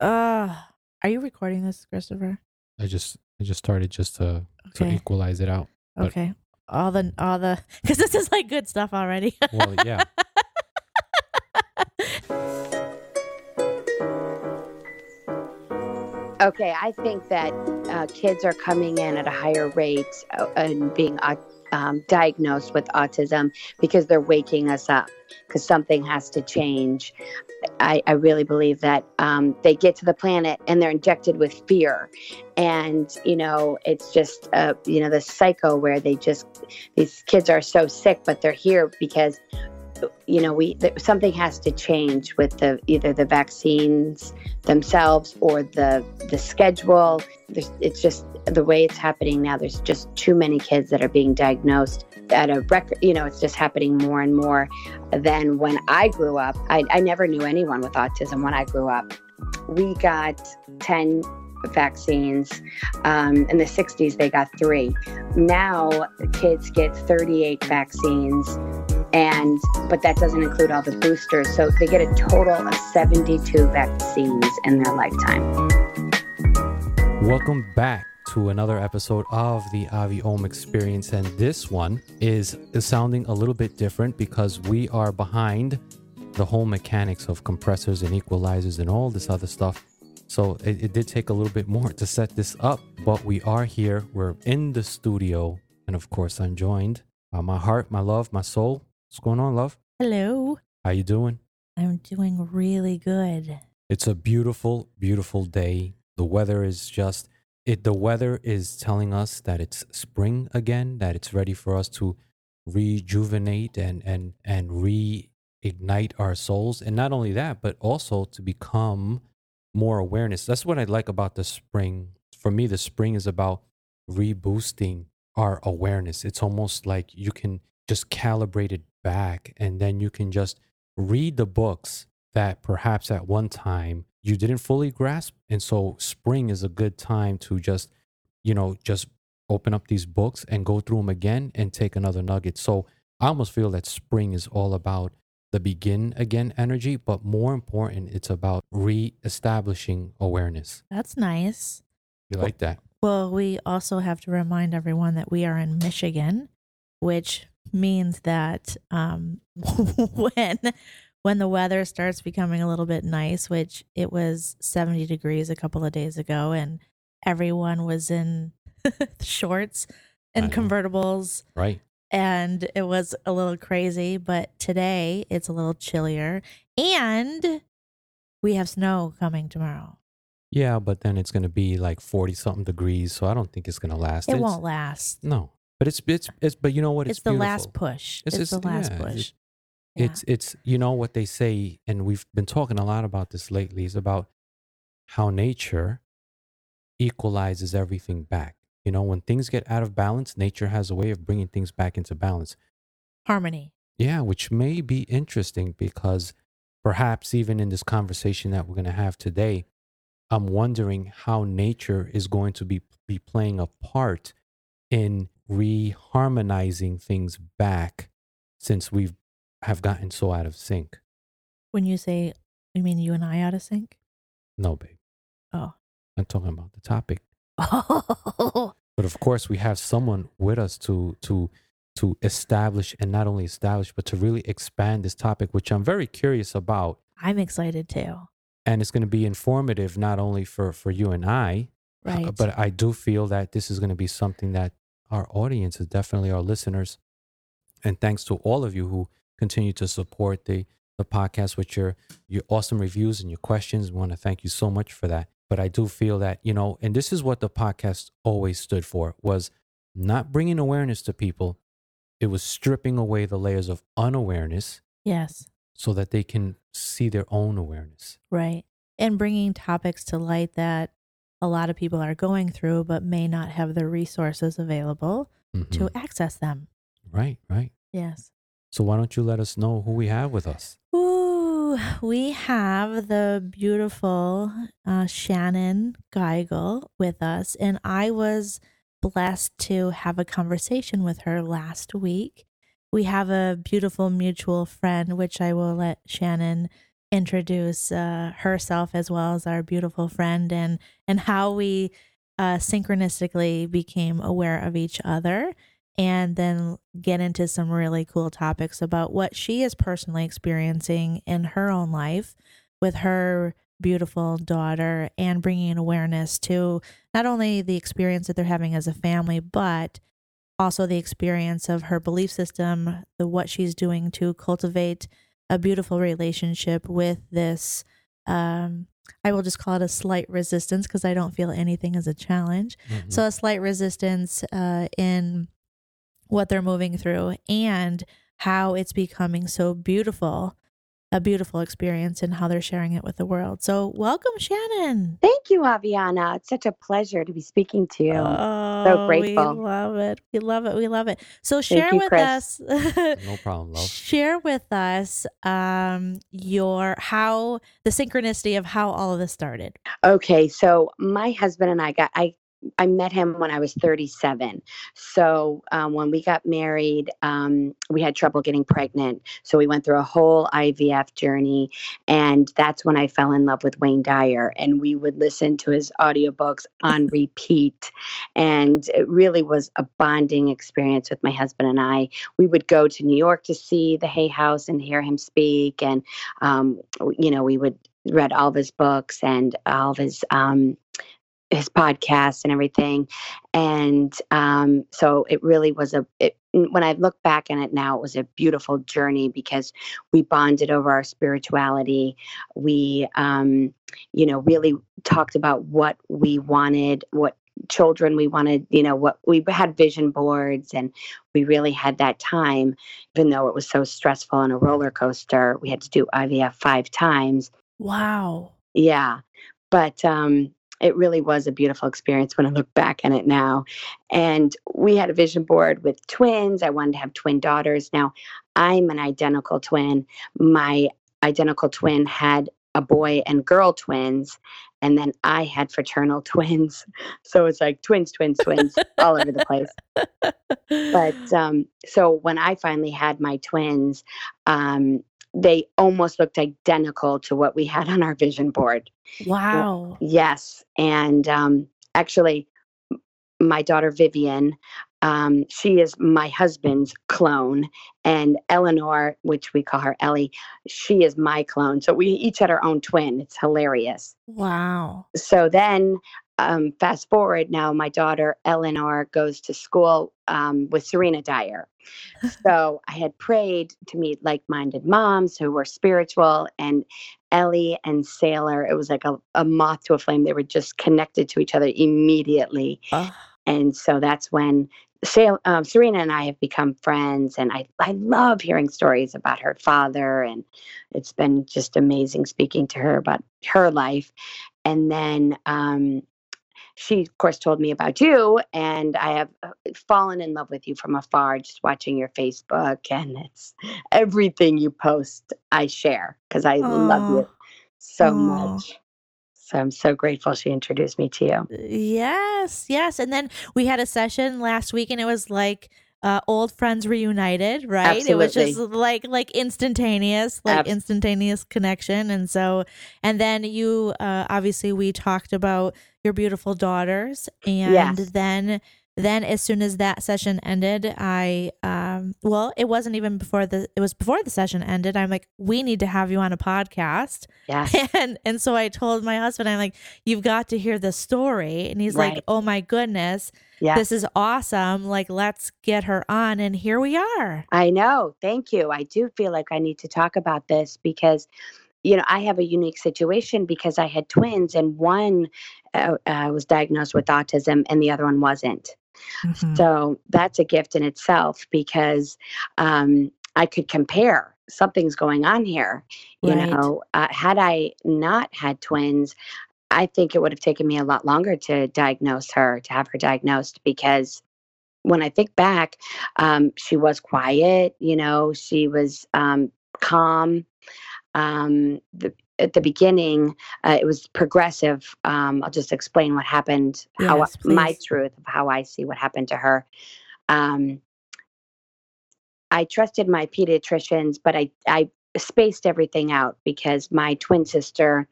Uh, are you recording this, Christopher? I just I just started just to to equalize it out. But- Okay. All the all the because this is like good stuff already. Well, yeah. Okay, I think that uh, kids are coming in at a higher rate uh, and being au- um, diagnosed with autism because they're waking us up because something has to change. I, I really believe that um, they get to the planet and they're injected with fear. And, you know, it's just, uh, you know, the psycho where they just, these kids are so sick, but they're here because you know we th- something has to change with the either the vaccines themselves or the the schedule. There's, it's just the way it's happening now. There's just too many kids that are being diagnosed at a record you know it's just happening more and more than when i grew up. I, I never knew anyone with autism when i grew up. We got 10 vaccines um, in the 60s they got three. Now kids get 38 vaccines and but that doesn't include all the boosters so they get a total of 72 vaccines in their lifetime Welcome back to another episode of the Avi Om Experience, and this one is, is sounding a little bit different because we are behind the whole mechanics of compressors and equalizers and all this other stuff. So it, it did take a little bit more to set this up, but we are here. We're in the studio, and of course, I'm joined by my heart, my love, my soul. What's going on, love? Hello. How you doing? I'm doing really good. It's a beautiful, beautiful day. The weather is just it the weather is telling us that it's spring again, that it's ready for us to rejuvenate and and and reignite our souls. And not only that, but also to become more awareness. That's what I like about the spring. For me, the spring is about reboosting our awareness. It's almost like you can just calibrate it back and then you can just read the books that perhaps at one time you didn't fully grasp. And so spring is a good time to just, you know, just open up these books and go through them again and take another nugget. So I almost feel that spring is all about the begin again energy, but more important, it's about re-establishing awareness. That's nice. You like that? Well, we also have to remind everyone that we are in Michigan, which means that um, when when the weather starts becoming a little bit nice, which it was 70 degrees a couple of days ago, and everyone was in shorts and convertibles, Right. and it was a little crazy. But today it's a little chillier, and we have snow coming tomorrow. Yeah, but then it's going to be like 40 something degrees. So I don't think it's going to last. It It's- won't last. No, but it's, it's, it's, but you know what? It's, It's, the last push. It's It's, the last yeah, push. Yeah. It's it's you know what they say, and we've been talking a lot about this lately. Is about how nature equalizes everything back. You know, when things get out of balance, nature has a way of bringing things back into balance. harmony. Yeah, which may be interesting because perhaps even in this conversation that we're going to have today, I'm wondering how nature is going to be be playing a part in reharmonizing things back since we've have gotten so out of sync. When you say, you mean you and I out of sync? No, babe. Oh. I'm talking about the topic. Oh, But of course, we have someone with us to to to establish and not only establish, but to really expand this topic, which I'm very curious about. I'm excited too. And it's going to be informative not only for for you and I, Right. but I do feel that this is going to be something that our audience is definitely our listeners. And thanks to all of you who continue to support the the podcast with your your awesome reviews and your questions. We want to thank you so much for that. But I do feel that, you know, and this is what the podcast always stood for was not bringing awareness to people. It was stripping away the layers of unawareness yes. so that they can see their own awareness. Right. And bringing topics to light that a lot of people are going through, but may not have the resources available to Mhm. access them. Right, right. Yes. So why don't you let us know who we have with us? Ooh, we have the beautiful uh, Shannon Geigel with us, and I was blessed to have a conversation with her last week. We have a beautiful mutual friend, which I will let Shannon introduce uh, herself as well as our beautiful friend and and how we uh, synchronistically became aware of each other and then get into some really cool topics about what she is personally experiencing in her own life with her beautiful daughter and bringing awareness to not only the experience that they're having as a family but also the experience of her belief system the what she's doing to cultivate a beautiful relationship with this um, I will just call it a slight resistance because I don't feel anything as a challenge. Mhm. So a slight resistance uh, in what they're moving through and how it's becoming so beautiful, a beautiful experience and how they're sharing it with the world. So welcome, Shannon. Thank you, Aviana. It's such a pleasure to be speaking to you. Oh, grateful. We love it. We love it. We love it. So share you, with Chris. us. no problem, love. Share with us um your how the synchronicity of how all of this started. Okay, so my husband and I got I I met him when I was 37. So um, when we got married, um, we had trouble getting pregnant. So we went through a whole IVF journey, and that's when I fell in love with Wayne Dyer. And we would listen to his audiobooks on repeat, and it really was a bonding experience with my husband and I. We would go to New York to see the Hay House and hear him speak, and um, you know we would read all of his books and all of his um, his podcast and everything and um, so it really was a it, when i look back on it now it was a beautiful journey because we bonded over our spirituality we um, you know really talked about what we wanted what children we wanted you know what we had vision boards and we really had that time even though it was so stressful and a roller coaster we had to do ivf five times Wow. yeah. But um, it really was a beautiful experience when I look back on it now. And we had a vision board with twins. I wanted to have twin daughters. Now, I'm an identical twin. My identical twin had a boy and girl twins. And then I had fraternal twins. So it's like twins, twins, twins all over the place but um, so when I finally had my twins, um, they almost looked identical to what we had on our vision board. wow. Yes, and um, actually, my daughter Vivian, um, she is my husband's clone, and Eleanor, which we call her Ellie, she is my clone. So we each had our own twin. It's hilarious Wow. so then um, fast forward now my daughter eleanor goes to school um, with serena dyer so i had prayed to meet like-minded moms who were spiritual and ellie and sailor it was like a, a moth to a flame they were just connected to each other immediately Oh, and so that's when Um, Serena and I have become friends, and I, I love hearing stories about her father, and it's been just amazing speaking to her about her life. And then um, she, of course, told me about you, and I have uh, fallen in love with you from afar, just watching your Facebook, and it's everything you post, I share because I love you so much. So I'm so grateful she introduced me to you. Yes, yes. And then we had a session last week and it was like uh, old friends reunited, right? It was just like like instantaneous, like instantaneous connection. And so and then you uh obviously we talked about your beautiful daughters and Yes. then then as soon as that session ended, I um well, it wasn't even before the it was before the session ended. I'm like, we need to have you on a podcast. Yes. And and so I told my husband, I'm like, you've got to hear the story. And he's like, oh my goodness, Yes. this is awesome. Like, let's get her on. And here we are. I know. Thank you. I do feel like I need to talk about this because, you know, I have a unique situation because I had twins and one uh, uh, was diagnosed with autism and the other one wasn't. Mhm. So that's a gift in itself because um, I could compare. Something's going on here. You Right. know, uh, had I not had twins, I think it would have taken me a lot longer to diagnose her, to have her diagnosed, because when I think back, um, she was quiet. You know, she was um, calm. Um, the, at the beginning, uh, it was progressive. Um, I'll just explain what happened, how Yes, I- my truth of how I see what happened to her. Um, I trusted my pediatricians, but I, I spaced everything out because my twin sister,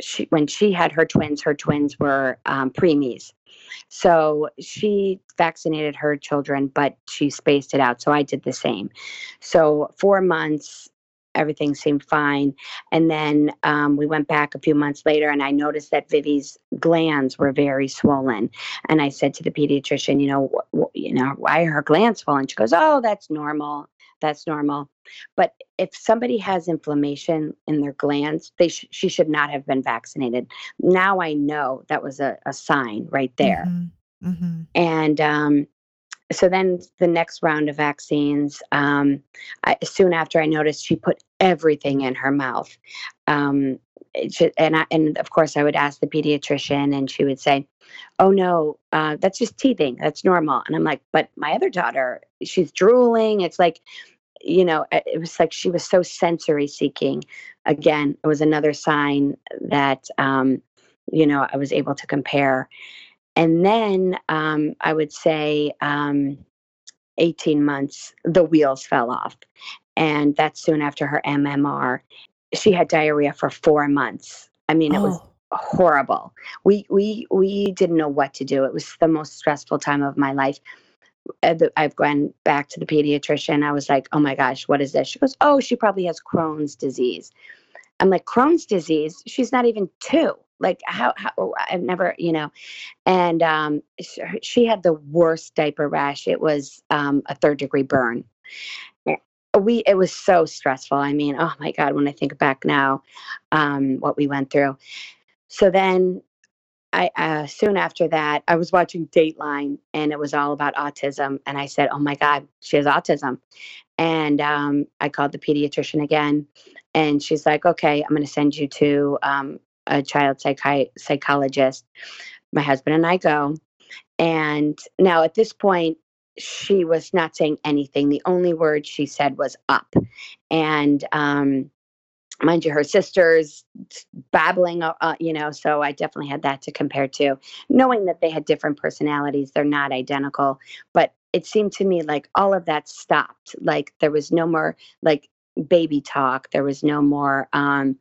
she, when she had her twins, her twins were um, preemies. So she vaccinated her children, but she spaced it out. So I did the same. So four months, everything seemed fine. And then um, we went back a few months later, and I noticed that Vivi's glands were very swollen. And I said to the pediatrician, you know, wh- wh- you know, why are her glands swollen? She goes, oh, that's normal. That's normal. But if somebody has inflammation in their glands, they sh- she should not have been vaccinated. Now I know that was a, a sign right there. Mm-hmm. Mm-hmm. And um, so then the next round of vaccines, um, I, soon after I noticed she put everything in her mouth. Um, and I, and of course I would ask the pediatrician and she would say, "Oh no, uh, that's just teething. That's normal." And I'm like, "But my other daughter, she's drooling. It's like, you know, it was like she was so sensory seeking. Again, it was another sign that, um, you know, I was able to compare. And then um, I would say um, 18 months, the wheels fell off. And that's soon after her MMR. She had diarrhea for four months. I mean, it was Oh, horrible. We we we didn't know what to do. It was the most stressful time of my life. Uh, I've gone back to the pediatrician. I was like, "Oh my gosh, what is this?" She goes, "Oh, she probably has Crohn's disease." I'm like, "Crohn's disease? She's not even two. Like, how? how I've never, you know." And um, sh- she had the worst diaper rash. It was um, a third degree burn. Eh, We it was so stressful. I mean, oh my god, when I think back now, um, what we went through. So then I uh, soon after that, I was watching Dateline, and it was all about autism. And I said, "Oh my God, she has autism." And um, I called the pediatrician again, and she's like, "Okay, I'm going to send you to um, a child psychi- psychologist." My husband and I go, and now at this point, she was not saying anything. The only word she said was "up," and um, mind you, her sisters babbling, uh, uh, you know, so I definitely had that to compare to. Knowing that they had different personalities, they're not identical, but it seemed to me like all of that stopped. Like there was no more like baby talk, there was no more um,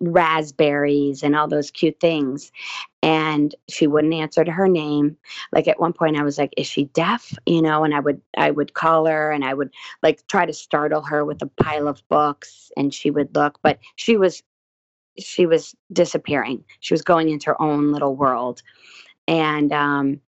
raspberries and all those cute things. And she wouldn't answer to her name. Like at one point, I was like, "Is she deaf?" You know, and I would I would call her and I would like try to startle her with a pile of books, and she would look, but she was she was disappearing. She was going into her own little world. And um,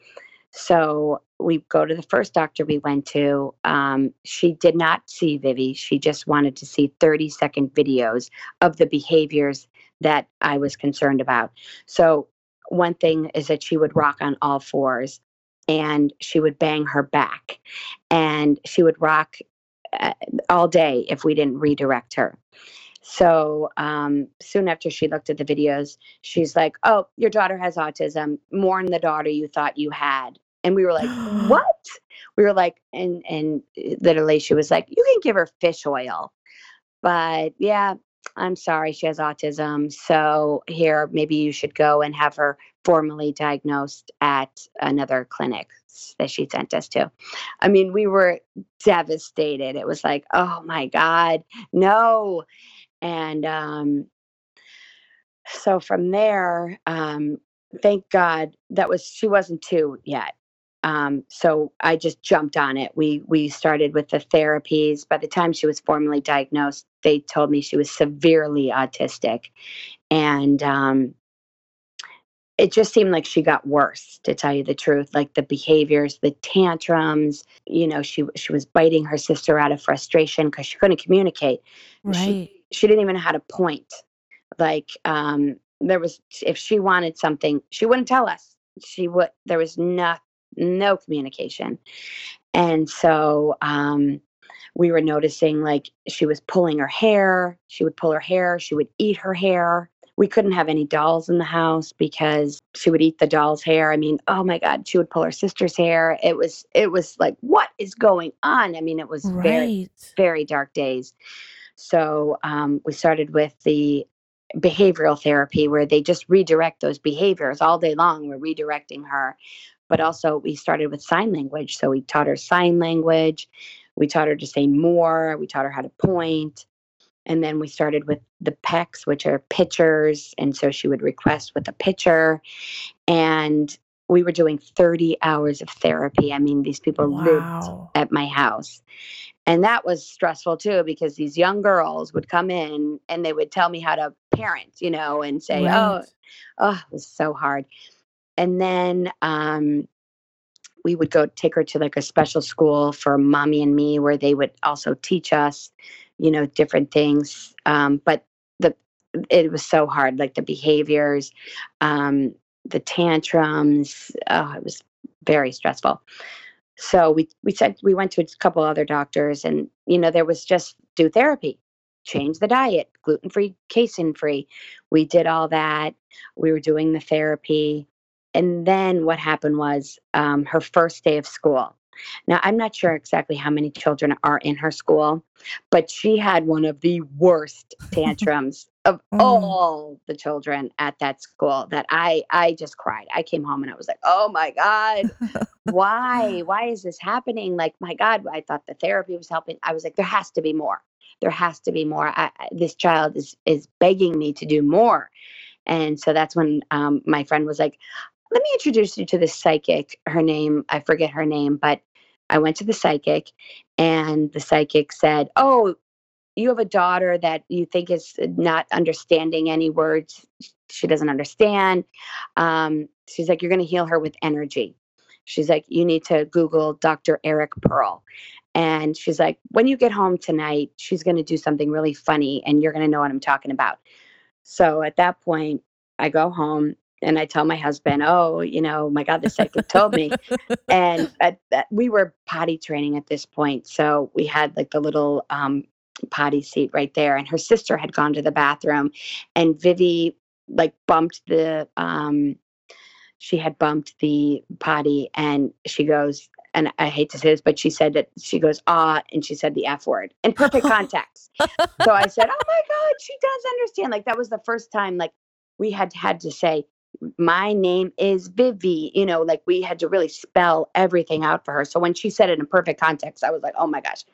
so we go to the first doctor we went to. Um, she did not see Vivi. She just wanted to see 30 second videos of the behaviors that I was concerned about. So, one thing is that she would rock on all fours and she would bang her back and she would rock uh, all day if we didn't redirect her. So um, soon after she looked at the videos, she's like, "Oh, your daughter has autism. Mourn the daughter you thought you had." And we were like, "What?" We were like, and and uh, literally, she was like, "You can give her fish oil, but yeah, I'm sorry, she has autism. So here, maybe you should go and have her formally diagnosed at another clinic that she sent us to." I mean, we were devastated. It was like, "Oh my god, no!" and um, so from there um, thank god that was she wasn't two yet um, so i just jumped on it we we started with the therapies by the time she was formally diagnosed they told me she was severely autistic and um, it just seemed like she got worse to tell you the truth like the behaviors the tantrums you know she she was biting her sister out of frustration because she couldn't communicate right. she didn't even know how to point. Like um, there was, if she wanted something, she wouldn't tell us. She would. There was no no communication, and so um, we were noticing like she was pulling her hair. She would pull her hair. She would eat her hair. We couldn't have any dolls in the house because she would eat the doll's hair. I mean, oh my God, she would pull her sister's hair. It was, it was like, what is going on? I mean, it was very, very dark days. So um, we started with the behavioral therapy where they just redirect those behaviors all day long. We're redirecting her. But also, we started with sign language. So we taught her sign language. We taught her to say more. We taught her how to point. And then we started with the PECS, which are pitchers. And so she would request with a pitcher. And we were doing 30 hours of therapy. I mean, these people lived at my house. And that was stressful too because these young girls would come in and they would tell me how to parent, you know, and say, oh, oh, it was so hard. And then um, we would go take her to like a special school for mommy and me where they would also teach us, you know, different things. Um, but the it was so hard, like the behaviors, um, the tantrums. Oh, it was very stressful. So we we said we went to a couple other doctors, and you know there was just do therapy, change the diet, gluten free, casein free. We did all that. We were doing the therapy, and then what happened was um, her first day of school. Now I'm not sure exactly how many children are in her school, but she had one of the worst tantrums of Mm. all the children at that school. That I I just cried. I came home and I was like, oh my god why why is this happening like my god i thought the therapy was helping i was like there has to be more there has to be more I, I- this child is is begging me to do more and so that's when um, my friend was like let me introduce you to this psychic her name i forget her name but i went to the psychic and the psychic said oh you have a daughter that you think is not understanding any words she doesn't understand um, she's like you're going to heal her with energy She's like, you need to Google Dr. Eric Pearl. And she's like, when you get home tonight, she's going to do something really funny and you're going to know what I'm talking about. So at that point, I go home and I tell my husband, oh, you know, my God, the psychic told me. And at, that we were potty training at this point. So we had like the little um, potty seat right there. And her sister had gone to the bathroom and Vivi like bumped the, um, she had bumped the potty and she goes, and I hate to say this, but she said that she goes, ah, and she said the F word in perfect context. so I said, oh my God, she does understand. Like that was the first time like we had had to say, my name is Vivi, you know, like we had to really spell everything out for her. So when she said it in perfect context, I was like, oh my gosh,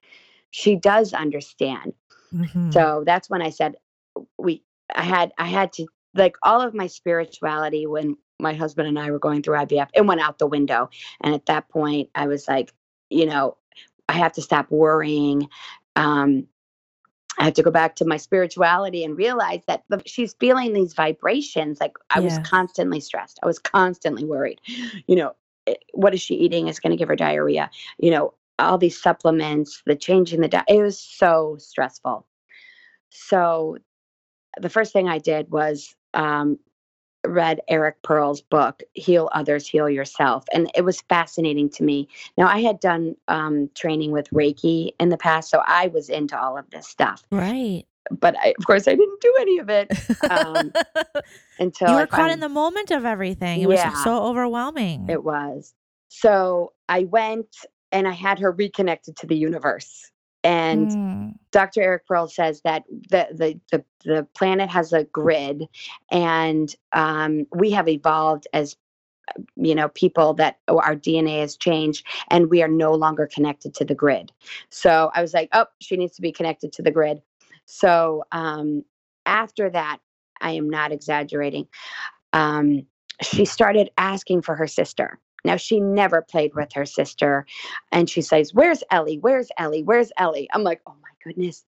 she does understand. Mhm. So that's when I said we I had I had to like all of my spirituality when my husband and I were going through IVF, it went out the window. And at that point I was like, you know, I have to stop worrying. Um I have to go back to my spirituality and realize that the- she's feeling these vibrations. Like I was constantly stressed. I was constantly worried. You know, eh, what is she eating is going to give her diarrhea. You know, all these supplements, the change in the diet. It was so stressful. So the first thing I did was um, read Eric Pearl's book, Heal Others, Heal Yourself. And it was fascinating to me. Now, I had done um, training with Reiki in the past, so I was into all of this stuff. Right. But I, of course, I didn't do any of it um, until you I were caught in the moment of everything. It was so overwhelming. It was. So I went and I had her reconnected to the universe. And Mm. Dr. Eric Pearl says that the the the, the planet has a grid, and um, we have evolved as you know people that oh, our DNA has changed, and we are no longer connected to the grid. So I was like, oh, she needs to be connected to the grid. So um, after that, I am not exaggerating. Um, she started asking for her sister. Now she never played with her sister, and she says, "Where's Ellie? Where's Ellie? Where's Ellie?" I'm like, "Oh my goodness!"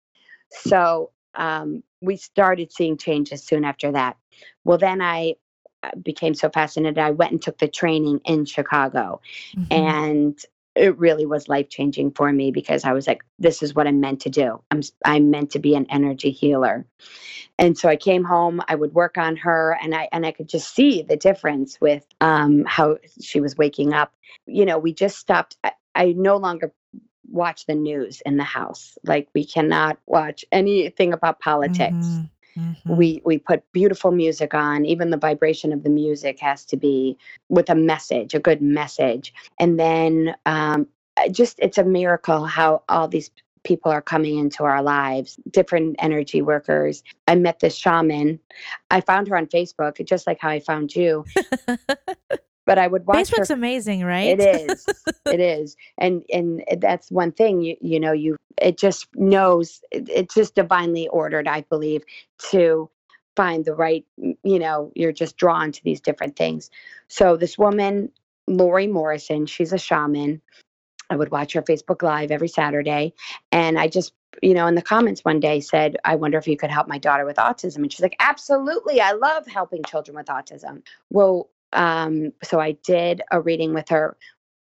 So um, we started seeing changes soon after that. Well, then I uh, became so fascinated. I went and took the training in Chicago, Mhm. and it really was life changing for me because I was like, "This is what I'm meant to do. I'm I'm meant to be an energy healer." And so I came home. I would work on her, and I and I could just see the difference with um, how she was waking up. You know, we just stopped. I, I no longer watch the news in the house. Like we cannot watch anything about politics Mhm. Mhm. we we put beautiful music on even the vibration of the music has to be with a message a good message. And then um just it's a miracle how all these people are coming into our lives different energy workers. I met this shaman. I found her on facebook just like how i found you but I would watch Facebook's her. amazing, right? It is. it is. And and that's one thing you you know you it just knows it, it's just divinely ordered, I believe, to find the right you know you're just drawn to these different things. So this woman, Lori Morrison, she's a shaman. I would watch her Facebook Live every Saturday, and I just you know, in the comments one day said, I wonder if you could help my daughter with autism. And she's like, Absolutely. I love helping children with autism. Well, um, so I did a reading with her.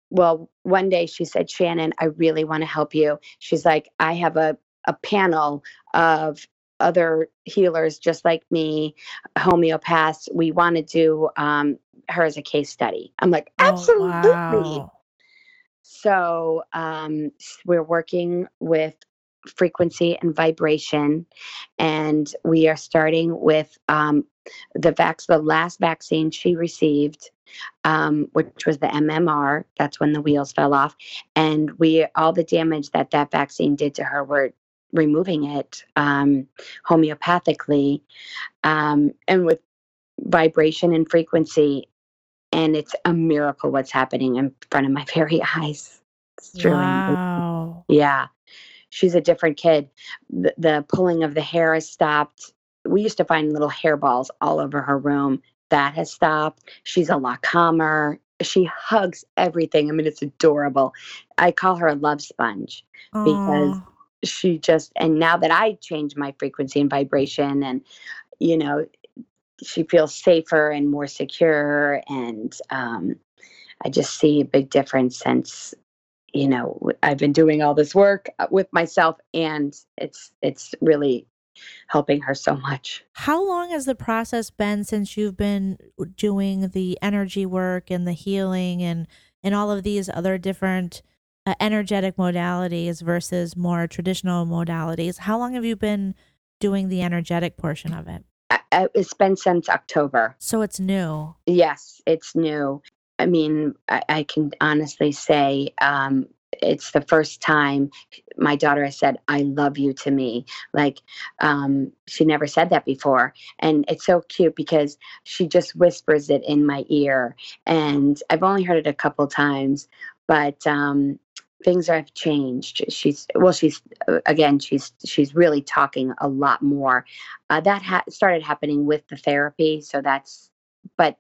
Well, one day she said, Shannon, I really want to help you. She's like, I have a, a panel of other healers just like me, homeopaths. We want to do um, her as a case study. I'm like, absolutely. Oh, wow. So um, we're working with frequency and vibration, and we are starting with um, the vac- the last vaccine she received, um, which was the MMR. That's when the wheels fell off, and we all the damage that that vaccine did to her, we're removing it um, homeopathically, um, and with vibration and frequency. And it's a miracle what's happening in front of my very eyes. It's truly amazing. Wow. Yeah. She's a different kid. The, the pulling of the hair has stopped. We used to find little hairballs all over her room. That has stopped. She's a lot calmer. She hugs everything. I mean, it's adorable. I call her a love sponge because she just, and now that I change my frequency and vibration, and, you know, she feels safer and more secure. And um, I just see a big difference since you know i've been doing all this work uh, with myself and it's it's really helping her so much How long has the process been since you've been doing the energy work and the healing and and all of these other different uh, energetic modalities versus more traditional modalities? How long have you been doing the energetic portion of it? I, I, it's been since october So it's new. yes it's new i mean i, I can honestly say um, it's the first time my daughter has said i love you to me. Like um, she never said that before. And it's so cute because she just whispers it in my ear. And i've only heard it a couple times but um, things have changed. She's well she's uh, again she's she's really talking a lot more. Uh, that ha- started happening with the therapy so that's but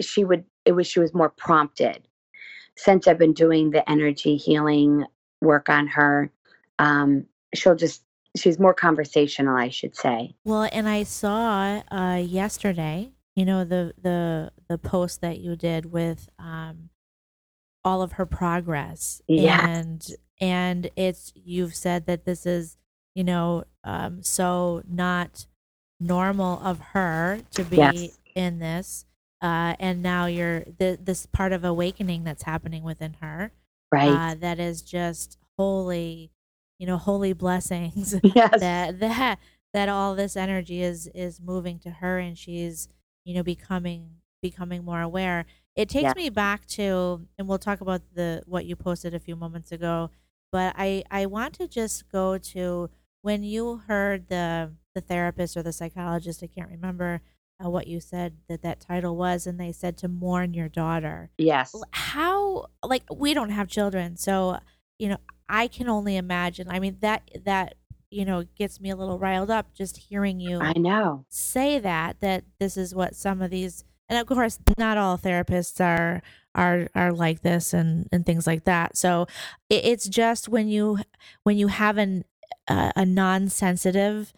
she would it was she was more prompted since i've been doing the energy healing work on her um she'll just she's more conversational i should say Well, and I saw uh, yesterday, you know, the the the post that you did with um, all of her progress, Yes. and and it's you've said that this is, you know, um, so not normal of her to be Yes. in this, uh, and now you're the, this part of awakening that's happening within her, right. uh, that is just holy, you know, holy blessings yes. that that that all this energy is is moving to her and she's you know becoming becoming more aware. It takes Yeah. me back to and we'll talk about the what you posted a few moments ago but i i want to just go to when you heard the the therapist or the psychologist i can't remember uh, what you said that that title was and they said to mourn your daughter. Yes. How like we don't have children so you know i can only imagine i mean that that you know gets me a little riled up just hearing you i know. say that that this is what some of these and of course not all therapists are are are like this and and things like that. So it, it's just when you when you have an uh, a non-sensitive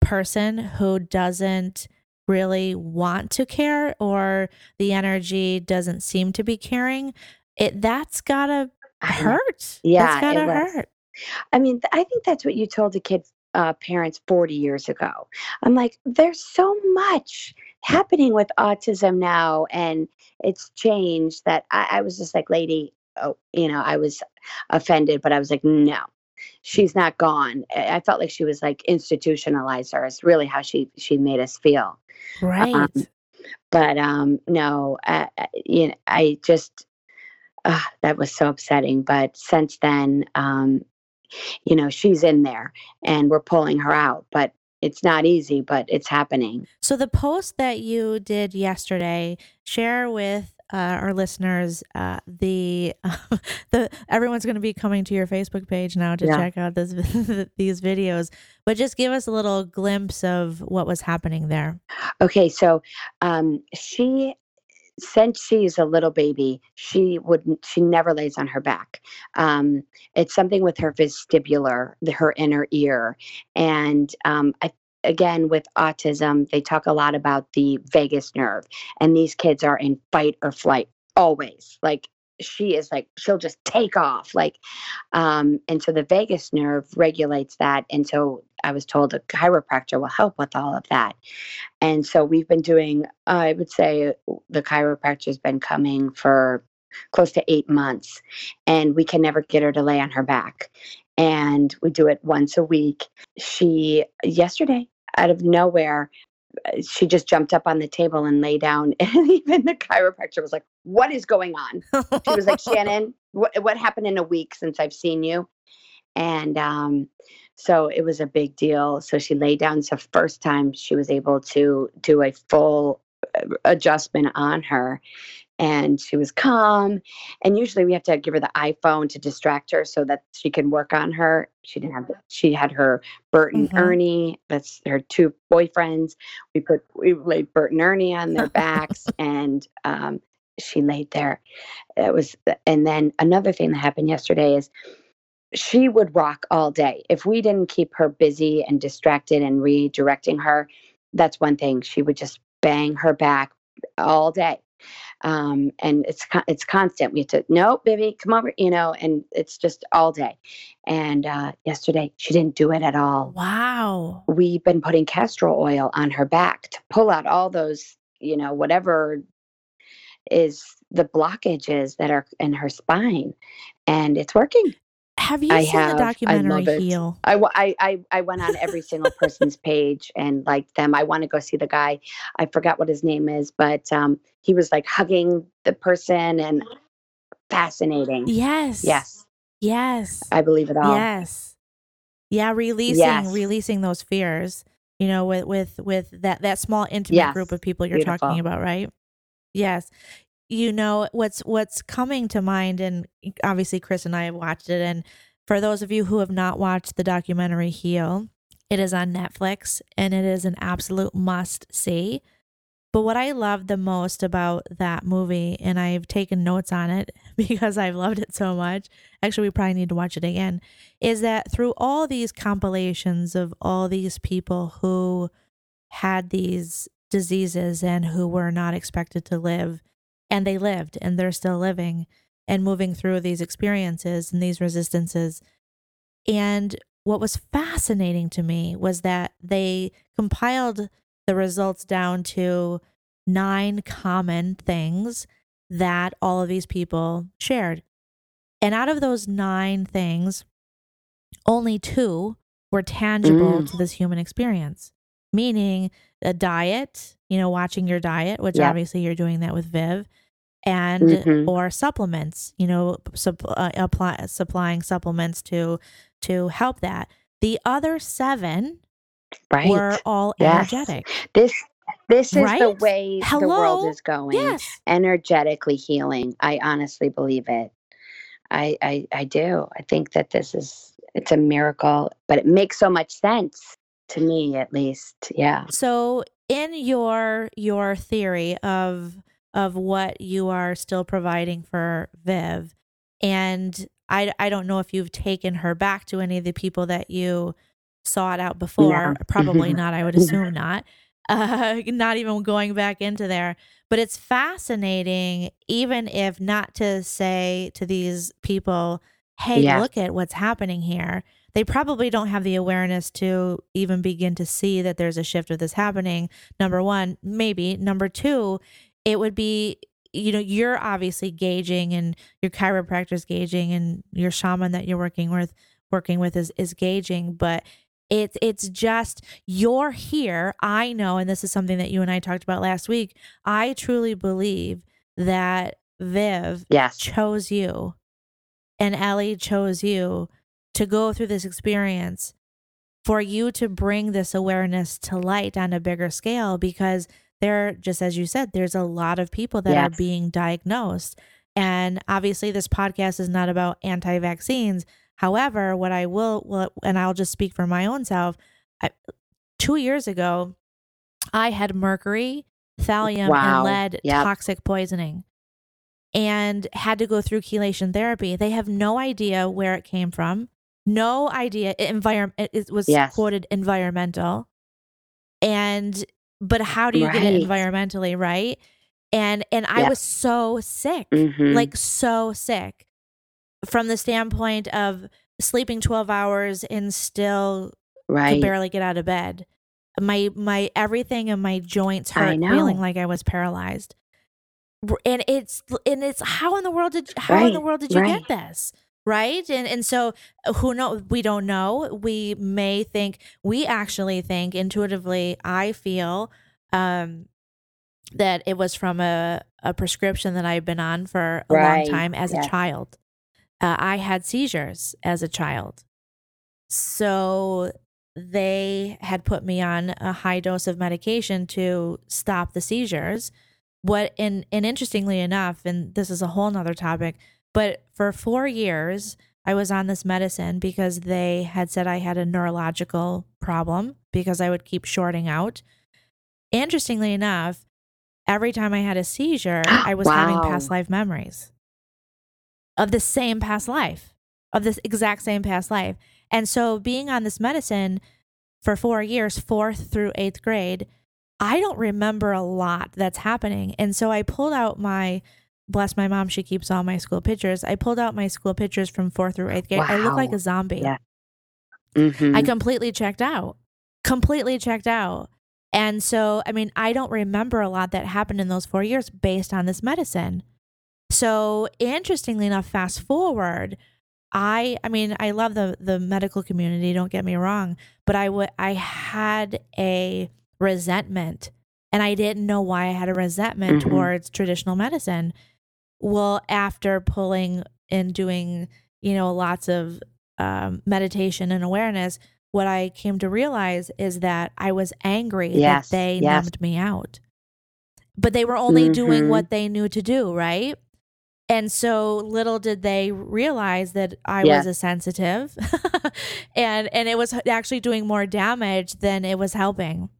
person who doesn't really want to care or the energy doesn't seem to be caring it that's gotta hurt. Yeah, that's gotta hurt. I mean, I think that's what you told the kids' uh, parents 40 years ago. I'm like, there's so much happening with autism now, and it's changed that I, I was just like, lady, oh, you know, I was offended, but I was like, no, she's not gone. I felt like she was like institutionalized, or it's really how she she made us feel. right But um, no, I, I- you know, I just uh, that was so upsetting. But since then, um, you know, she's in there and we're pulling her out. But it's not easy, but it's happening. So the post that you did yesterday, share with uh, our listeners uh, the the everyone's going to be coming to your Facebook page now to Yeah. check out this these videos. But just give us a little glimpse of what was happening there. Okay, so um, she, since she's a little baby, she wouldn't. She never lays on her back. Um, it's something with her vestibular, the, her inner ear, and um, I. Again, with autism, they talk a lot about the vagus nerve, and these kids are in fight or flight always. Like she is like she'll just take off like um and so the vagus nerve regulates that and so i was told a chiropractor will help with all of that and so we've been doing i would say the chiropractor's been coming for close to eight months and we can never get her to lay on her back and we do it once a week. She yesterday out of nowhere uh, she just jumped up on the table and lay down and even the chiropractor was like what is going on? She was like shannon what, what happened in a week since i've seen you? And um, so it was a big deal. So she laid down. So first time she was able to do a full uh, adjustment on her and she was calm and usually we have to give her the iphone to distract her so that she can work on her. She didn't have she had her bert and Mhm. ernie that's her two boyfriends. We put we laid bert and ernie on their backs and um, she laid there. It was and then another thing that happened yesterday is she would rock all day. If we didn't keep her busy and distracted and redirecting her that's one thing. She would just bang her back all day um, and it's it's constant we have to no baby come over you know and it's just all day and uh, yesterday she didn't do it at all wow. we've been putting castor oil on her back to pull out all those, you know, whatever is the blockages that are in her spine. And it's working. Have you I seen have. the I documentary love it. Heal? I, I, I, I went on every single person's page and liked them. I want to go see the guy. I forgot what his name is, but um, he was like hugging the person and fascinating. Yes. Yes, Yes. I believe it all. Yes. Yeah, releasing Yes. releasing those fears, you know, with with with that that small intimate group of people you're talking about, right? Yes. You know, what's what's coming to mind and obviously Chris and I have watched it and for those of you who have not watched the documentary Heal, it is on Netflix and it is an absolute must see. But what I love the most about that movie, and I've taken notes on it because I've loved it so much. Actually, we probably need to watch it again. Is that through all these compilations of all these people who had these diseases and who were not expected to live, and they lived and they're still living and moving through these experiences and these resistances. And what was fascinating to me was that they compiled the results down to nine common things that all of these people shared. And out of those nine things, only two were tangible Mm. to this human experience, meaning a diet, you know, watching your diet, which obviously you're doing that with Viv, and Mhm. or supplements, you know, supp- uh, apply, supplying supplements to to help that. The other seven Right. were all Yes. energetic. This this is the Right? way the world is going. Yes. Energetically healing. I honestly believe it. I, I I do. I think that this is it's a miracle, but it makes so much sense to me at least. Yeah. So in your your theory of of what you are still providing for Viv and I I don't know if you've taken her back to any of the people that you sought out before. No. Probably not. I would assume not. Uh, not even going back into there. But it's fascinating, even if not to say to these people, hey, Yeah. look at what's happening here. They probably don't have the awareness to even begin to see that there's a shift of this happening. Number one, maybe. Number two, it would be you know you're obviously gauging and your chiropractor's gauging and your shaman that you're working with working with is is gauging but it's it's just you're here i know and this is something that you and i talked about last week i truly believe that viv Yes. chose you and ellie chose you to go through this experience for you to bring this awareness to light on a bigger scale because there, just as you said, there's a lot of people that are being diagnosed. And obviously, this podcast is not about anti vaccines. However, what I will, will, and I'll just speak for my own self, I, two years ago, I had mercury, thallium, Wow. and lead Yep. toxic poisoning and had to go through chelation therapy. They have no idea where it came from, no idea. It, environ- it, was Yes. quoted environmental. And, but how do you get it environmentally, right? And, and I was so sick Mhm. like so sick from the standpoint of sleeping 12 hours and still could barely get out of bed my my everything in my joints hurt feeling like i was paralyzed and it's and it's how in the world did how in the world did you right. get this right and and so uh, who know we don't know we may think we actually think intuitively i feel um that it was from a, a prescription that I've been on for a long time as yes. a child. Uh, I had seizures as a child. So they had put me on a high dose of medication to stop the seizures. What and and interestingly enough, and this is a whole nother topic, but for four years I was on this medicine because they had said I had a neurological problem because I would keep shorting out. Interestingly enough, every time I had a seizure, I was having past life memories of the same past life, of this exact same past life. And so being on this medicine for four years, fourth through eighth grade, I don't remember a lot that's happening. And so I pulled out my, bless my mom, she keeps all my school pictures. I pulled out my school pictures from fourth through eighth grade. I look like a zombie. Yeah. Mhm. I completely checked out, completely checked out. And so, I mean, I don't remember a lot that happened in those four years based on this medicine. So, interestingly enough, fast forward, I, I mean, I love the the medical community. Don't get me wrong, but I would, I had a resentment, and I didn't know why I had a resentment Mhm. towards traditional medicine. Well, after pulling and doing, you know, lots of um, meditation and awareness, what I came to realize is that I was angry Yes, that they yes. numbed me out. But they were only doing Mhm. what they knew to do, right? And so little did they realize that I Yes. was a sensitive and and it was actually doing more damage than it was helping.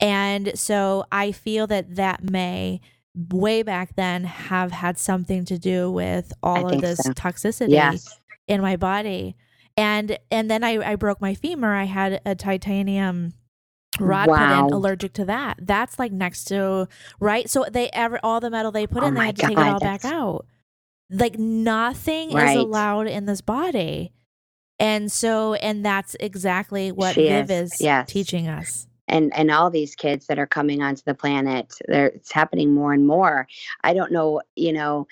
And so I feel that that may way back then have had something to do with all of this so. toxicity Yes. in my body. And and then I, I broke my femur. I had a titanium rod put Wow. in allergic to that. That's like next to right? So they ever all the metal they put Oh in they had to take it God, all back out. Like nothing is allowed in this body. And so and that's exactly what She viv is, is yes. teaching us and and all these kids that are coming onto the planet there it's happening more and more. I don't know you know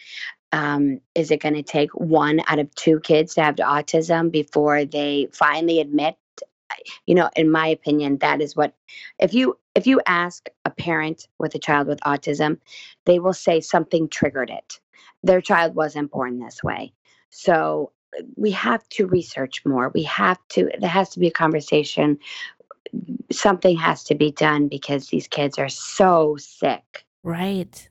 um, is it going to take one out of two kids to have autism before they finally admit? You know in my opinion that is what if you if you ask a parent with a child with autism they will say something triggered it. Their child wasn't born this way. So we have to research more. We have to there has to be a conversation something has to be done because these kids are so sick Right.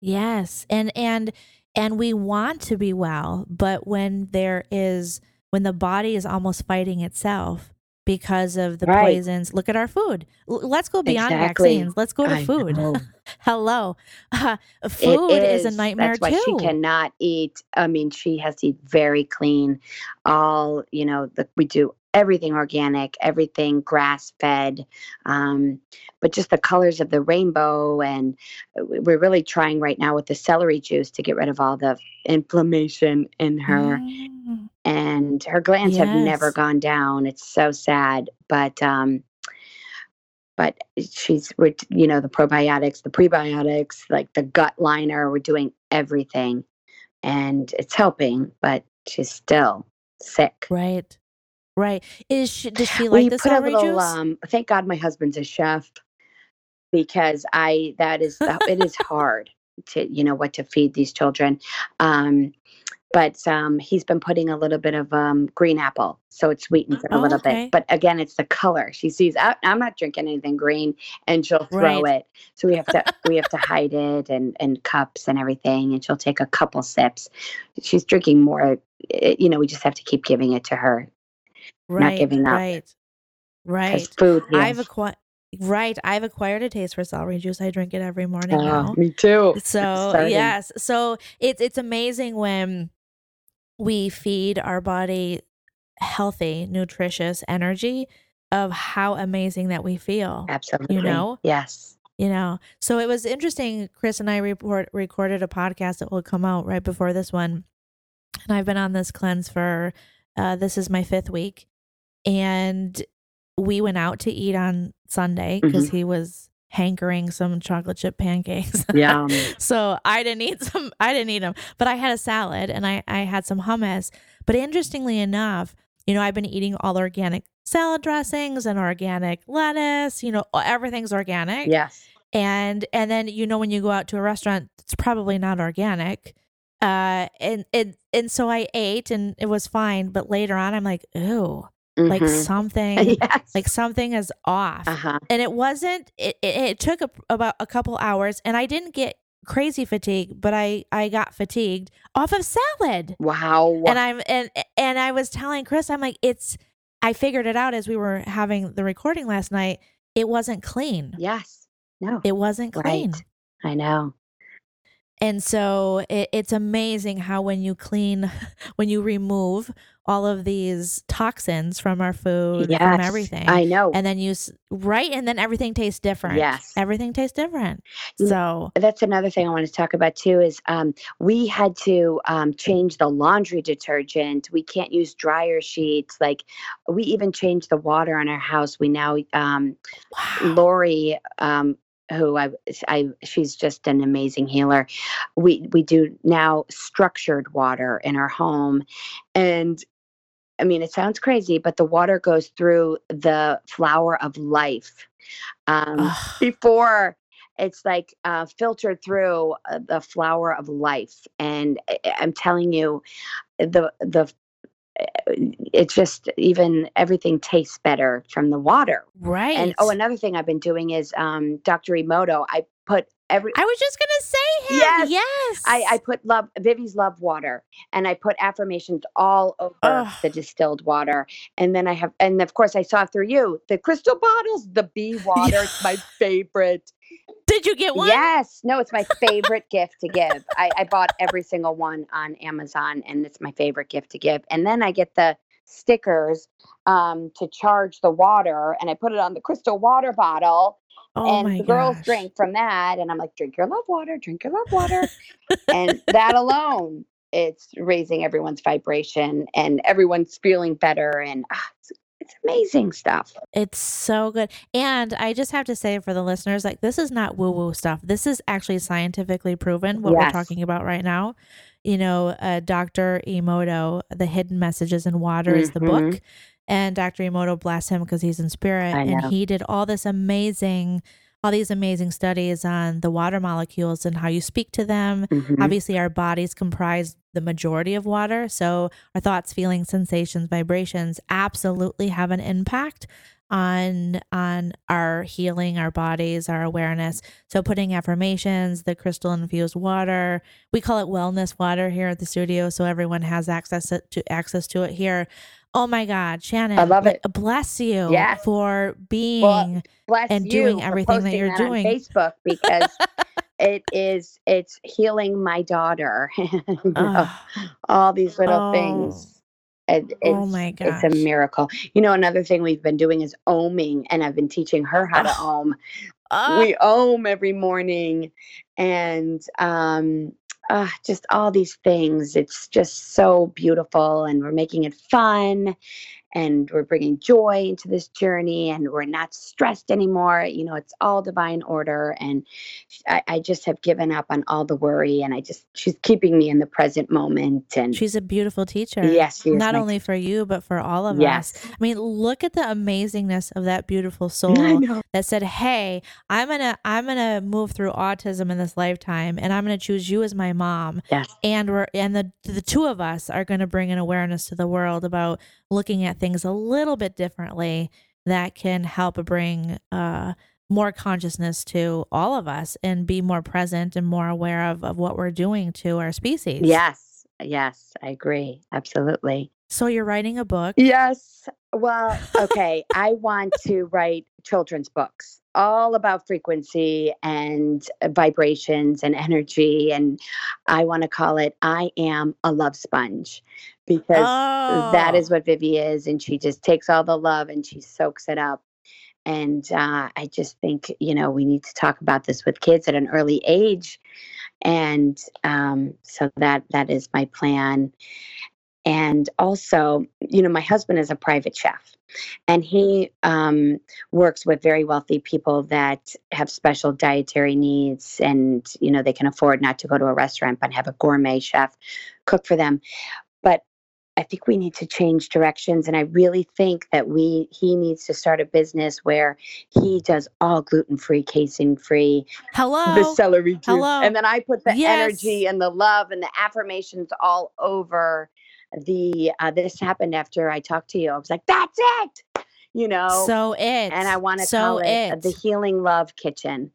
Yes. And and and we want to be well, but when there is when the body is almost fighting itself because of the Right. poisons, look at our food. L- let's go beyond Exactly. vaccines. Let's go to I food. Hello. It food is, a nightmare That's why too. she cannot eat. I mean, she has to eat very clean. All you know, the, we do everything organic, everything grass fed. Um, but just the colors of the rainbow, and we're really trying right now with the celery juice to get rid of all the inflammation in her. Mm. and her glands have never gone down. It's so sad, but um, but she's we're you know the probiotics, the prebiotics, like the gut liner. We're doing everything, and it's helping, but she's still sick. Right. Right. Is she does she like we the put a celery little. juice? Um, thank God my husband's a chef because I that is the, it is hard to you know what to feed these children. Um, but um, he's been putting a little bit of um, green apple, so it sweetens it a Oh, little okay. bit. But again, it's the color. She sees I, I'm not drinking anything green, and she'll throw Right. it. So we have to we have to hide it and and cups and everything, and she'll take a couple sips. She's drinking more. eh, You know, we just have to keep giving it to her. Right, giving up. right, right. food. I've acquired. Right, I've acquired a taste for celery juice. I drink it every morning Oh, now. me too. So yes, so it's it's amazing when we feed our body healthy, nutritious energy of how amazing that we feel. Absolutely. You know? Yes. You know, so it was interesting. Chris and I report recorded a podcast that will come out right before this one, and I've been on this cleanse for uh, this is my fifth week, and we went out to eat on Sunday because he was hankering some chocolate chip pancakes. Yum. So I didn't eat some. I didn't eat them, but I had a salad and I I had some hummus. But interestingly enough, you know, I've been eating all organic salad dressings and organic lettuce. You know, everything's organic. yes. And and then you know when you go out to a restaurant, it's probably not organic. Uh, and and and so I ate and it was fine. But later on, I'm like, ooh, like Mhm. something, yes. like something is off uh huh. and it wasn't it, it, it took a, about a couple hours and i didn't get crazy fatigue but i i got fatigued off of salad Wow. and i'm and and i was telling chris i'm like it's i figured it out as we were having the recording last night it wasn't clean yes. No. it wasn't clean Right. I know. and so it, it's amazing how when you clean when you remove all of these toxins from our food yes. from everything I know. and then you right and then everything tastes different Yes. everything tastes different so That's another thing I want to talk about too. Is um, we had to um, change the laundry detergent. We can't use dryer sheets. Like we even changed the water in our house. We now um, wow. Lori, um, who I, I, she's just an amazing healer. We we do now structured water in our home, and I mean it sounds crazy, but the water goes through the flower of life. Um, before it's like uh, filtered through uh, the flower of life, and I- I- I'm telling you, the the it's just even everything tastes better from the water. right And oh, another thing I've been doing is um, Dr. Emoto. I put every i was just gonna say him Yes. yes I, I put love Vivi's love water and I put affirmations all over Ugh. the distilled water. And then I have and of course I saw through you the crystal bottles, the bee water. It's my favorite. Did you get one Yes. No, it's my favorite gift to give. I, I bought every single one on Amazon and it's my favorite gift to give. And then I get the stickers um, to charge the water and I put it on the crystal water bottle oh and the girls gosh. drink from that and i'm like drink your love water drink your love water and that alone it's raising everyone's vibration and everyone's feeling better and ah, it's, it's amazing stuff It's so good. And I just have to say for the listeners, like this is not woo woo stuff. This is actually scientifically proven what we're talking about right now. You know, uh, Dr. Emoto, The Hidden Messages in Water is the book. Mhm. And Dr. Emoto, bless him because he's in spirit. And he did all this amazing, all these amazing studies on the water molecules and how you speak to them. Mhm. Obviously, our bodies comprise the majority of water. So our thoughts, feelings, sensations, vibrations absolutely have an impact on on our healing our bodies our awareness so putting affirmations the crystal infused water we call it wellness water here at the studio so everyone has access to access to it here oh my god shannon I love it. bless you Yes. for being bless and doing everything that you're on doing. facebook because it is it's healing my daughter You know, all these little Oh. things it, it's, Oh my god. it's a miracle you know another thing we've been doing is oming and i've been teaching her how to om Ah, we om every morning and um uh, just all these things. It's just so beautiful and we're making it fun and we're bringing joy into this journey and we're not stressed anymore you know it's all divine order and I, I, just have given up on all the worry and i just she's keeping me in the present moment and she's a beautiful teacher yes not only teacher. for you but for all of yes. us i mean look at the amazingness of that beautiful soul that said hey i'm gonna i'm gonna move through autism in this lifetime and i'm gonna choose you as my mom yes and we're and the the two of us are gonna bring an awareness to the world about looking at things a little bit differently that can help bring uh, more consciousness to all of us and be more present and more aware of, of what we're doing to our species. Yes, yes, I agree. Absolutely. So you're writing a book? Yes. Well, okay. I want to write children's books all about frequency and vibrations and energy. And I want to call it I Am a Love Sponge because oh. that is what Vivi is. And she just takes all the love and she soaks it up. And uh, I just think, you know, we need to talk about this with kids at an early age. And um, so that that is my plan. And also, you know, my husband is a private chef and he um, works with very wealthy people that have special dietary needs and, you know, they can afford not to go to a restaurant but have a gourmet chef cook for them. I think we need to change directions. And I really think that we he needs to start a business where he does all gluten free, casein free. Hello. The celery juice. Hello. And then I put the yes. energy and the love and the affirmations all over the uh, this happened after I talked to you. I was like, that's it. You know. So it. And I want to so call it, it the Healing Love Kitchen.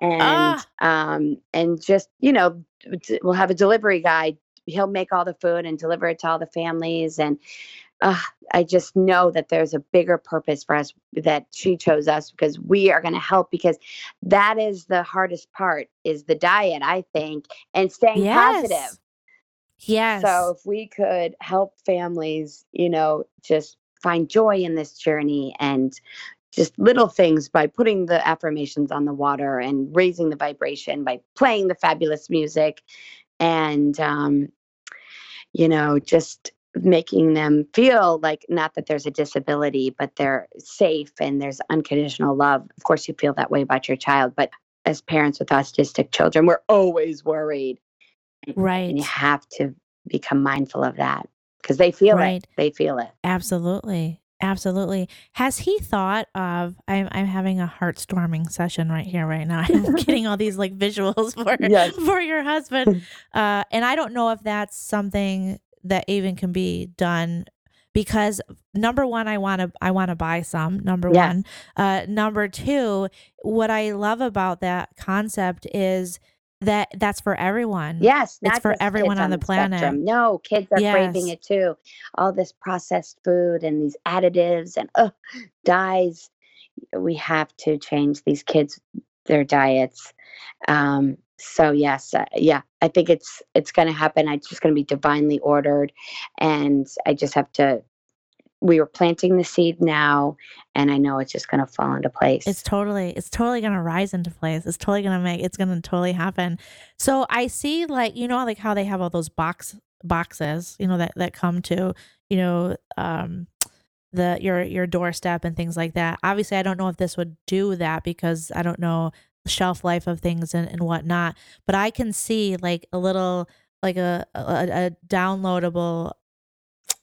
And ah. um and just, you know, we'll have a delivery guy he'll make all the food and deliver it to all the families and uh, I just know that there's a bigger purpose for us that she chose us because we are going to help because that is the hardest part is the diet I think and staying yes. positive. Yes. So if we could help families, you know, just find joy in this journey and just little things by putting the affirmations on the water and raising the vibration by playing the fabulous music and um, you know, just making them feel like not that there's a disability, but they're safe and there's unconditional love. Of course, you feel that way about your child, but as parents with autistic children, we're always worried. Right. And you have to become mindful of that because they feel right. it. They feel it. Absolutely. Absolutely. Has he thought of? I'm I'm having a heart storming session right here, right now. I'm getting all these like visuals for yes. for your husband, uh, and I don't know if that's something that even can be done because number one, I want to I want to buy some. Number one, uh, number two, what I love about that concept is that that's for everyone. Yes, It's for everyone on the planet. spectrum. No, kids are craving it too. All this processed food and these additives and uh, dyes. We have to change these kids their diets. Um, so yes, uh, yeah, I think it's it's going to happen. It's just going to be divinely ordered, and I just have to. We were planting the seed now, and I know it's just going to fall into place. It's totally, it's totally gonna rise into place. It's totally gonna make, it's gonna totally happen. So I see, like you know, like how they have all those box boxes, you know, that that come to, you know, um, the your your doorstep and things like that. Obviously, I don't know if this would do that because I don't know shelf life of things and and whatnot. But I can see like a little, like a a, a downloadable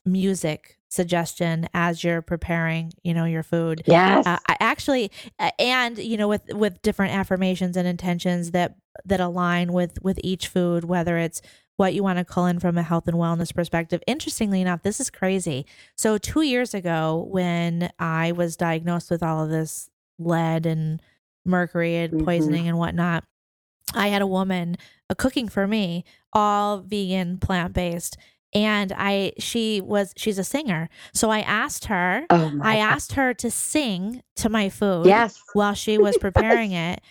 music suggestion as you're preparing, you know, your food. yes, Uh, I actually, uh, and you know, with with different affirmations and intentions that that align with with each food, whether it's what you want to call in from a health and wellness perspective. Interestingly enough, this is crazy. So two years ago, when I was diagnosed with all of this lead and mercury and Mhm. poisoning and whatnot, I had a woman uh, cooking for me, all vegan, plant based. And I, she was, she's a singer. So I asked her, oh I asked her to sing to my food Yes, while she was preparing it.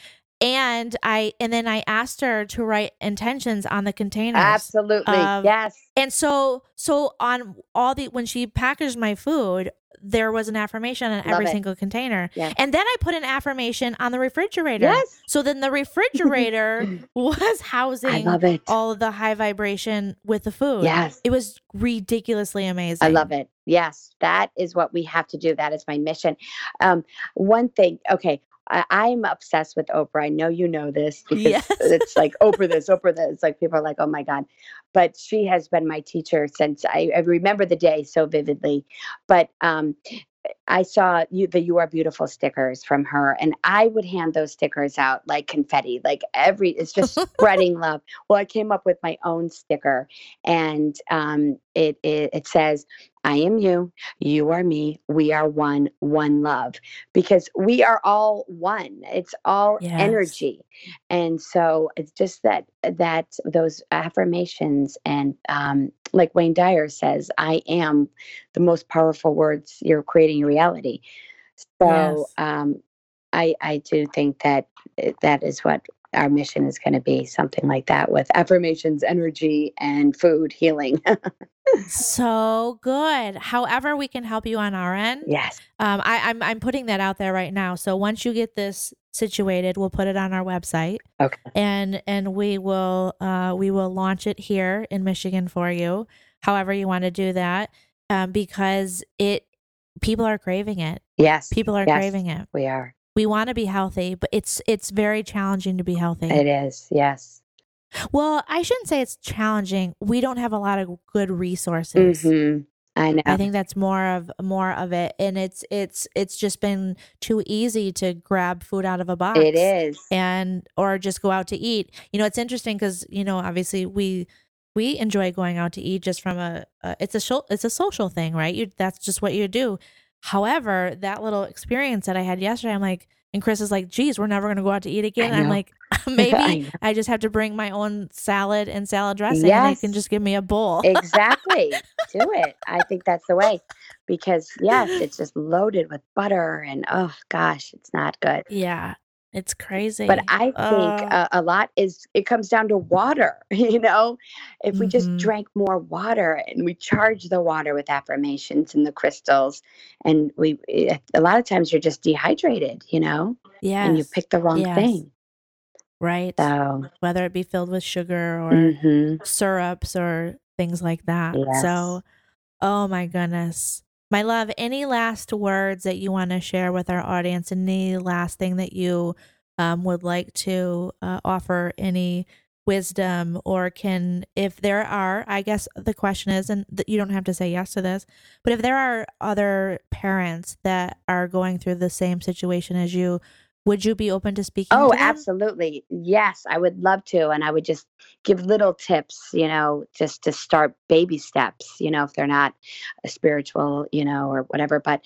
and I and then I asked her to write intentions on the containers. Absolutely. of- yes. And so so on all the when she packaged my food, there was an affirmation on Love every it. single container. Yeah. And then I put an affirmation on the refrigerator. Yes. So then the refrigerator was I housing love it. all of the high vibration with the food. Yes. It was ridiculously amazing. I love it. Yes, that is what we have to do. That is my mission. Um, one thing, okay, I, I'm obsessed with Oprah. I know you know this because Yes. it's like Oprah this, Oprah this. Like people are like, oh my God. But she has been my teacher since I, I remember the day so vividly. But um, I saw you the "You Are Beautiful" stickers from her, and I would hand those stickers out like confetti, like every. It's just spreading love. Well, I came up with my own sticker, and um, it, it it says, "I am you, you are me, we are one, one love," because we are all one. It's all Yes. energy, and so it's just that that those affirmations and um, like Wayne Dyer says, "I am." The most powerful words. You're creating your reality. So Yes. um, I I do think that uh, that is what our mission is going to be something like that with affirmations energy and food healing So good. However, we can help you on our end. yes Um, I, I'm I'm putting that out there right now. So once you get this situated, we'll put it on our website, okay and and we will uh, we will launch it here in Michigan for you. However, you want to do that, um, because it people are craving it. yes People are Yes. craving it. we are We want to be healthy, but it's it's very challenging to be healthy. it is yes Well, I shouldn't say it's challenging. We don't have a lot of good resources. hmm i know I think that's more of more of it, and it's it's it's just been too easy to grab food out of a box. it is and or just go out to eat. You know, it's interesting because you know, obviously we we enjoy going out to eat just from a, a it's a sho- it's a social thing, right? You that's just what you do. However, that little experience that I had yesterday, I'm like, and Chris is like, "Geez, we're never going to go out to eat again." I I'm like, maybe know. I just have to bring my own salad and salad dressing, and they can just give me a bowl. exactly do it i think that's the way because yes it's just loaded with butter and oh gosh it's not good yeah, it's crazy. but i think Uh, a, a lot is it comes down to water you know if we just Mhm. drank more water and we charge the water with affirmations and the crystals and we eh, a lot of times you're just dehydrated you know Yeah. and you pick the wrong Yes. thing right, so whether it be filled with sugar or mhm. syrups or things like that. Yes. So, oh my goodness. My love, any last words that you want to share with our audience? Any last thing that you um, would like to uh, offer? Any wisdom, or can, if there are, I guess the question is, and you don't have to say yes to this, but if there are other parents that are going through the same situation as you, would you be open to speaking? Oh, to absolutely. Yes, I would love to. And I would just give little tips, you know, just to start baby steps, you know, if they're not a spiritual, you know, or whatever. But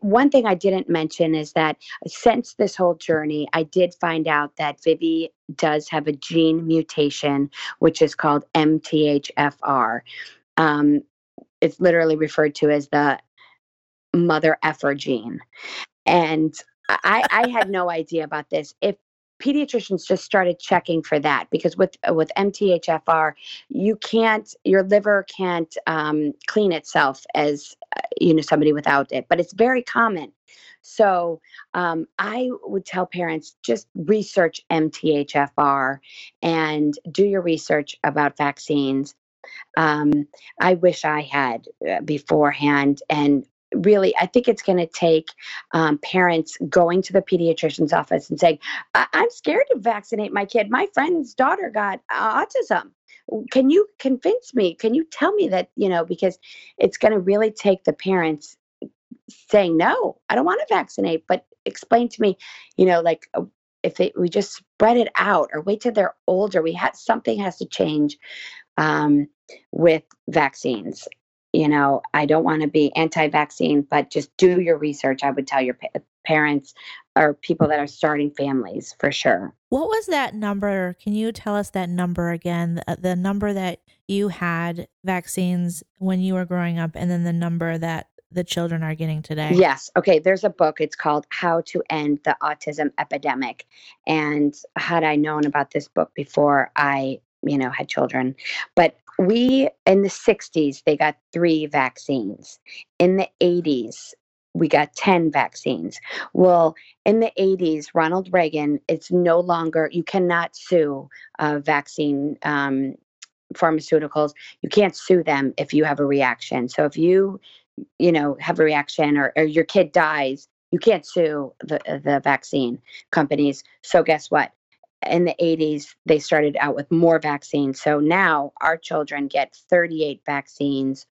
one thing I didn't mention is that since this whole journey, I did find out that Vivi does have a gene mutation, which is called MTHFR. Um, it's literally referred to as the mother effer gene. And I, I had no idea about this. If pediatricians just started checking for that, because with with MTHFR, you can't, your liver can't um, clean itself as uh, you know somebody without it, but it's very common. So um, I would tell parents just research MTHFR and do your research about vaccines. Um, I wish I had uh, beforehand and really i think it's going to take um, parents going to the pediatrician's office and saying I- i'm scared to vaccinate my kid. My friend's daughter got uh, autism. Can you convince me? Can you tell me that you know because it's going to really take the parents saying no i don't want to vaccinate but explain to me you know like uh, if they, we just spread it out or wait till they're older. We had something has to change um, with vaccines you know, I don't want to be anti vaccine, but just do your research. I would tell your pa- parents or people that are starting families for sure. What was that number? Can you tell us that number again? The, uh, the number that you had vaccines when you were growing up, and then the number that the children are getting today. Yes. Okay. There's a book. It's called How to End the Autism Epidemic. And had I known about this book before I, you know, had children, but we in the 60s, they got three vaccines. In the 80s, we got 10 vaccines. Well, in the 80s, Ronald Reagan, it's no longer, you cannot sue vaccine um, pharmaceuticals. You can't sue them if you have a reaction. So if you, you know, have a reaction or, or your kid dies, you can't sue the, the vaccine companies. So guess what? In the 80s, they started out with more vaccines. So now our children get 38 vaccines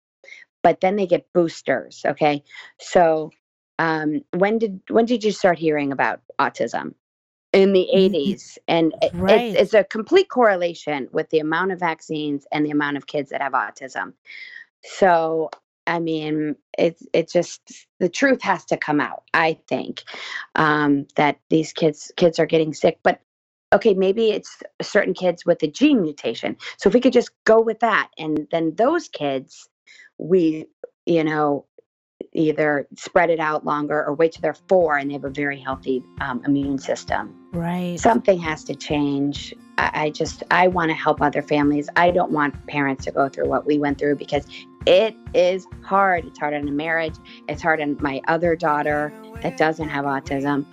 but then they get boosters. Okay, so um, when did when did you start hearing about autism? In the 80s, and right. it's, it's a complete correlation with the amount of vaccines and the amount of kids that have autism. So I mean, it's it just the truth has to come out. I think um, that these kids kids are getting sick, but okay, maybe it's certain kids with a gene mutation. So if we could just go with that, and then those kids we, you know, either spread it out longer or wait till they're four and they have a very healthy um, immune system. Right. Something has to change. I, I just, I want to help other families. I don't want parents to go through what we went through because it is hard. It's hard on a marriage. It's hard on my other daughter that doesn't have autism.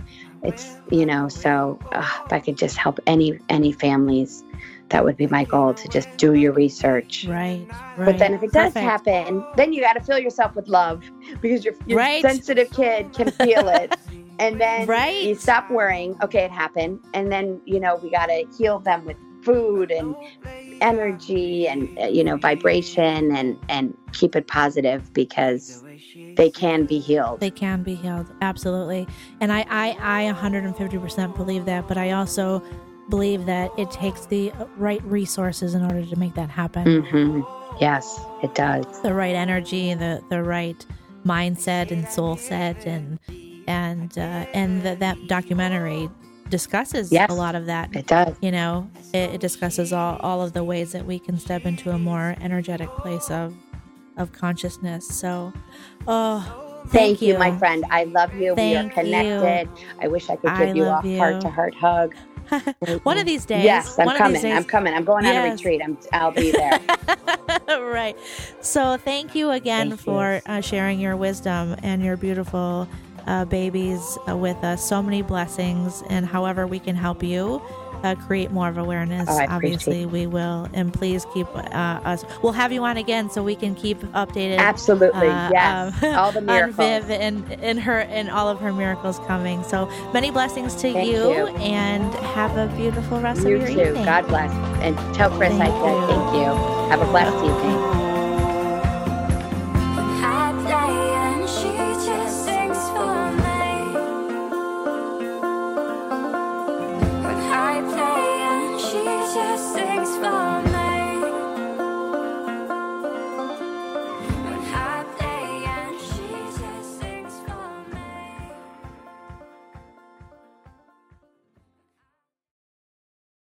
It's, you know, so uh, if I could just help any, any families that would be my goal to just do your research. Right. right. But then if it does Perfect. happen, then you got to fill yourself with love because your, your Right. sensitive kid can feel it. and then Right. you stop worrying. Okay, it happened. And then, you know, we got to heal them with food and energy and, uh, you know, vibration and, and keep it positive because they can be healed. They can be healed, absolutely. And I, I, I 150% believe that, but I also believe that it takes the right resources in order to make that happen. hmm Yes, it does. The right energy, the the right mindset and soul set, and and uh, and the, that documentary discusses Yes. a lot of that. It does. You know, it, it discusses all, all of the ways that we can step into a more energetic place of of consciousness. So, oh, Thank, you, my friend. I love you. we are Thank you. connected. I wish I could I give you a you. heart to heart hug. One of these days. Yes, I'm one Of coming. these days, I'm coming. I'm going on a retreat. I'm. I'll be there. right. So thank you again Thank you. for uh, sharing your wisdom and your beautiful uh, babies uh, with us. So many blessings, and however we can help you. Uh, create more of awareness. Oh, Obviously, we will, and please keep uh, us. We'll have you on again so we can keep updated. Absolutely. uh, yes. um, All the on miracles. Viv and in her and all of her miracles coming. So many blessings to you, you. and have a beautiful rest You of your day. You too. evening. God bless. And tell Chris I said thank you. Have a blessed evening.